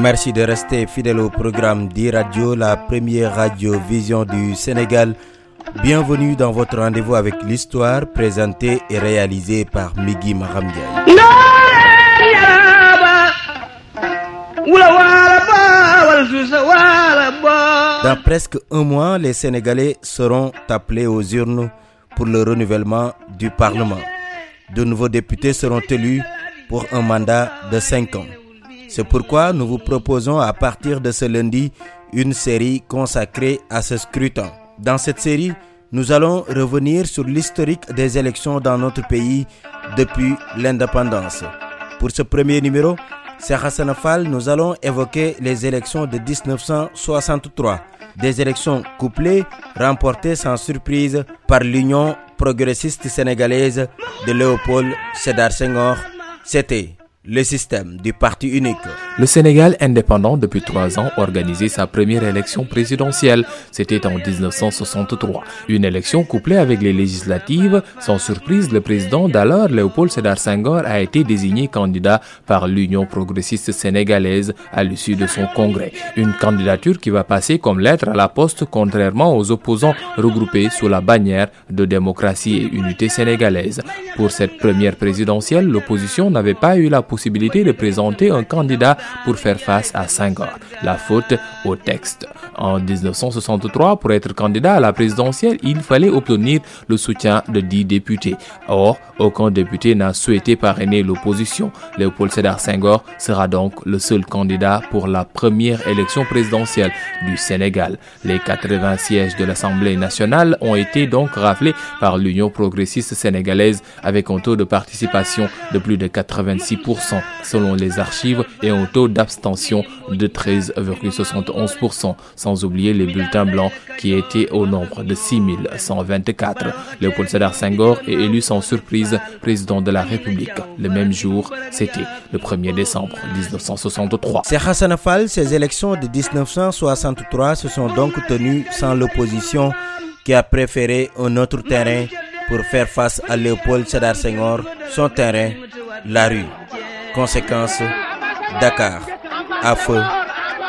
Merci de rester fidèle au programme d'e-radio, la première radio vision du Sénégal. Bienvenue dans votre rendez-vous avec l'histoire présentée et réalisée par Migui Maramdiaye. Dans presque un mois, les Sénégalais seront appelés aux urnes pour le renouvellement du Parlement. De nouveaux députés seront élus pour un mandat de 5 ans. C'est pourquoi nous vous proposons à partir de ce lundi une série consacrée à ce scrutin. Dans cette série, nous allons revenir sur l'historique des élections dans notre pays depuis l'indépendance. Pour ce premier numéro, c'est Hassan nous allons évoquer les élections de 1963. Des élections couplées, remportées sans surprise par l'Union progressiste sénégalaise de Léopold Sédar Senghor. C'était le système du parti unique. Le Sénégal indépendant depuis trois ans organisé sa première élection présidentielle. C'était en 1963. Une élection couplée avec les législatives. Sans surprise, le président d'alors, Léopold Sédar Senghor, a été désigné candidat par l'Union progressiste sénégalaise à l'issue de son congrès. Une candidature qui va passer comme lettre à la poste contrairement aux opposants regroupés sous la bannière de démocratie et unité sénégalaise. Pour cette première présidentielle, l'opposition n'avait pas eu la possibilité de présenter un candidat pour faire face à Senghor. La faute au texte. En 1963, pour être candidat à la présidentielle, il fallait obtenir le soutien de 10 députés. Or, aucun député n'a souhaité parrainer l'opposition. Léopold Sédar Senghor sera donc le seul candidat pour la première élection présidentielle du Sénégal. Les 80 sièges de l'Assemblée nationale ont été donc raflés par l'Union progressiste sénégalaise avec un taux de participation de plus de 86% selon les archives et un taux d'abstention de 13,71%, sans oublier les bulletins blancs qui étaient au nombre de 6124. Léopold Sédar Senghor est élu sans surprise président de la République. Le même jour, c'était le 1er décembre 1963. C'est Hassan Fall, ces élections de 1963 se sont donc tenues sans l'opposition qui a préféré un autre terrain pour faire face à Léopold Sédar Senghor, son terrain, la rue. Conséquence, Dakar, à feu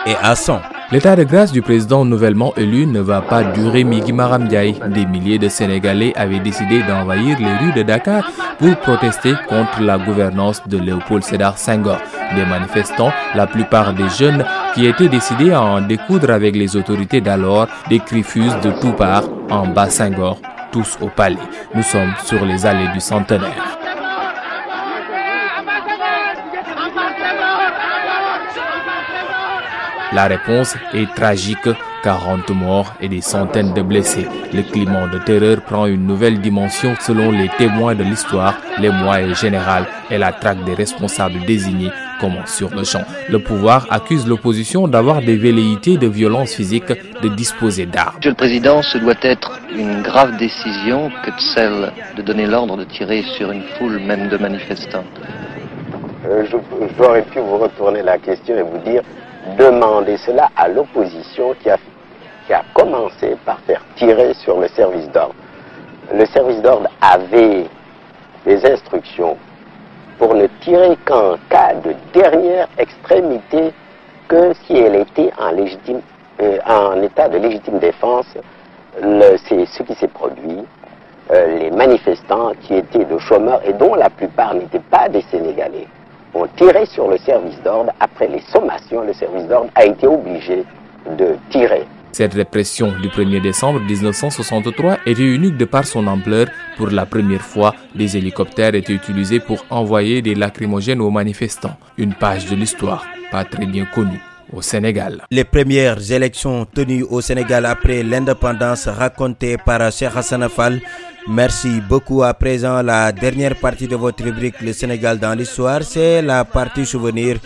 et à son. L'état de grâce du président nouvellement élu ne va pas durer Migi Maramdiaye. Des milliers de Sénégalais avaient décidé d'envahir les rues de Dakar pour protester contre la gouvernance de Léopold Sédar Senghor. Des manifestants, la plupart des jeunes qui étaient décidés à en découdre avec les autorités d'alors, des cris fusent de tout part en bas Senghor, tous au palais. Nous sommes sur les allées du centenaire. La réponse est tragique, 40 morts et des centaines de blessés. Le climat de terreur prend une nouvelle dimension selon les témoins de l'histoire. Les moyens général et la traque des responsables désignés commencent sur le champ. Le pouvoir accuse l'opposition d'avoir des velléités de violence physique, de disposer d'armes. Monsieur le Président, ce doit être une grave décision que celle de donner l'ordre de tirer sur une foule même de manifestants. Euh, J'aurais pu vous retourner la question et vous dire demander cela à l'opposition qui a, qui a commencé par faire tirer sur le service d'ordre. Le service d'ordre avait des instructions pour ne tirer qu'en cas de dernière extrémité que si elle était en, légitime, euh, en état de légitime défense. C'est ce qui s'est produit. Euh, les manifestants qui étaient de chômeurs et dont la plupart n'étaient pas des Sénégalais ont tiré sur le service d'ordre. Après les sommations, le service d'ordre a été obligé de tirer. Cette répression du 1er décembre 1963 était unique de par son ampleur. Pour la première fois, des hélicoptères étaient utilisés pour envoyer des lacrymogènes aux manifestants. Une page de l'histoire pas très bien connue au Sénégal. Les premières élections tenues au Sénégal après l'indépendance racontées par Cheikh Hassan Fall. Merci beaucoup. À présent, la dernière partie de votre rubrique Le Sénégal dans l'histoire, c'est la partie souvenir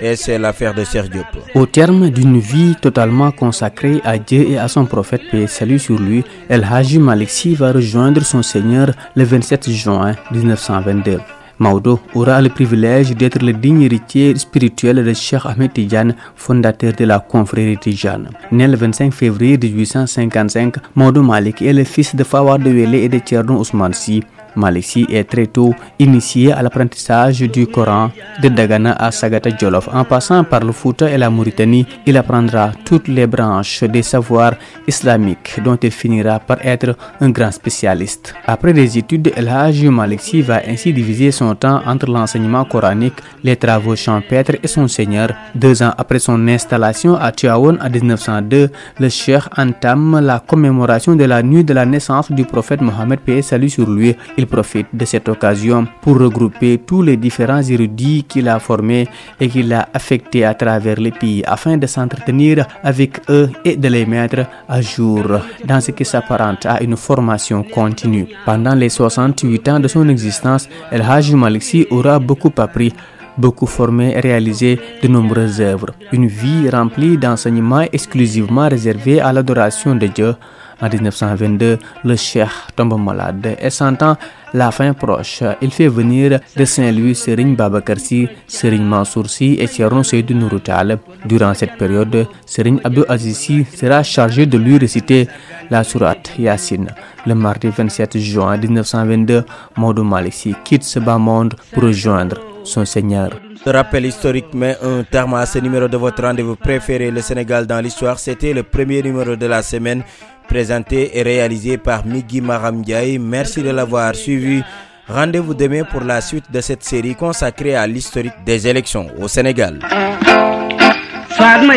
et c'est l'affaire de Serge Diop. Au terme d'une vie totalement consacrée à Dieu et à son prophète, paix salut sur lui, El Haji Maliksi va rejoindre son Seigneur le 27 juin 1922. Maudo aura le privilège d'être le digne héritier spirituel de Cheikh Ahmed Tidiane, fondateur de la confrérie Tidiane. Né le 25 février 1855, Maudo Malik est le fils de Fawad Wele et de Tcherno Ousmane Si, Maliksi est très tôt initié à l'apprentissage du Coran de Dagana à Sagata Jolof. En passant par le Fouta et la Mauritanie, il apprendra toutes les branches des savoirs islamiques dont il finira par être un grand spécialiste. Après des études, El Hajj Maliksi va ainsi diviser son temps entre l'enseignement coranique, les travaux champêtres et son seigneur. Deux ans après son installation à Tiawan en 1902, le cheikh entame la commémoration de la nuit de la naissance du prophète Mohammed paix salut sur lui. Profite de cette occasion pour regrouper tous les différents érudits qu'il a formés et qu'il a affectés à travers les pays afin de s'entretenir avec eux et de les mettre à jour dans ce qui s'apparente à une formation continue. Pendant les 68 ans de son existence, El Hajj Maliksi aura beaucoup appris beaucoup formé et réalisé de nombreuses œuvres. Une vie remplie d'enseignements exclusivement réservés à l'adoration de Dieu. En 1922, le cheikh tombe malade et sentant la fin proche, il fait venir de Saint-Louis Serigne Babakarsi, Serigne Mansoursi et Thierry Seydou Nouroutal. Durant cette période, Serigne Abdou Azizi sera chargé de lui réciter la sourate Yassine. Le mardi 27 juin 1922, Maudou Maliksi quitte ce bas monde pour rejoindre son Seigneur. Ce rappel historique met un terme à ce numéro de votre rendez-vous préféré, le Sénégal dans l'histoire. C'était le premier numéro de la semaine, présenté et réalisé par Migui Maramdiaï. Merci de l'avoir suivi. Rendez-vous demain pour la suite de cette série consacrée à l'historique des élections au Sénégal. Fatma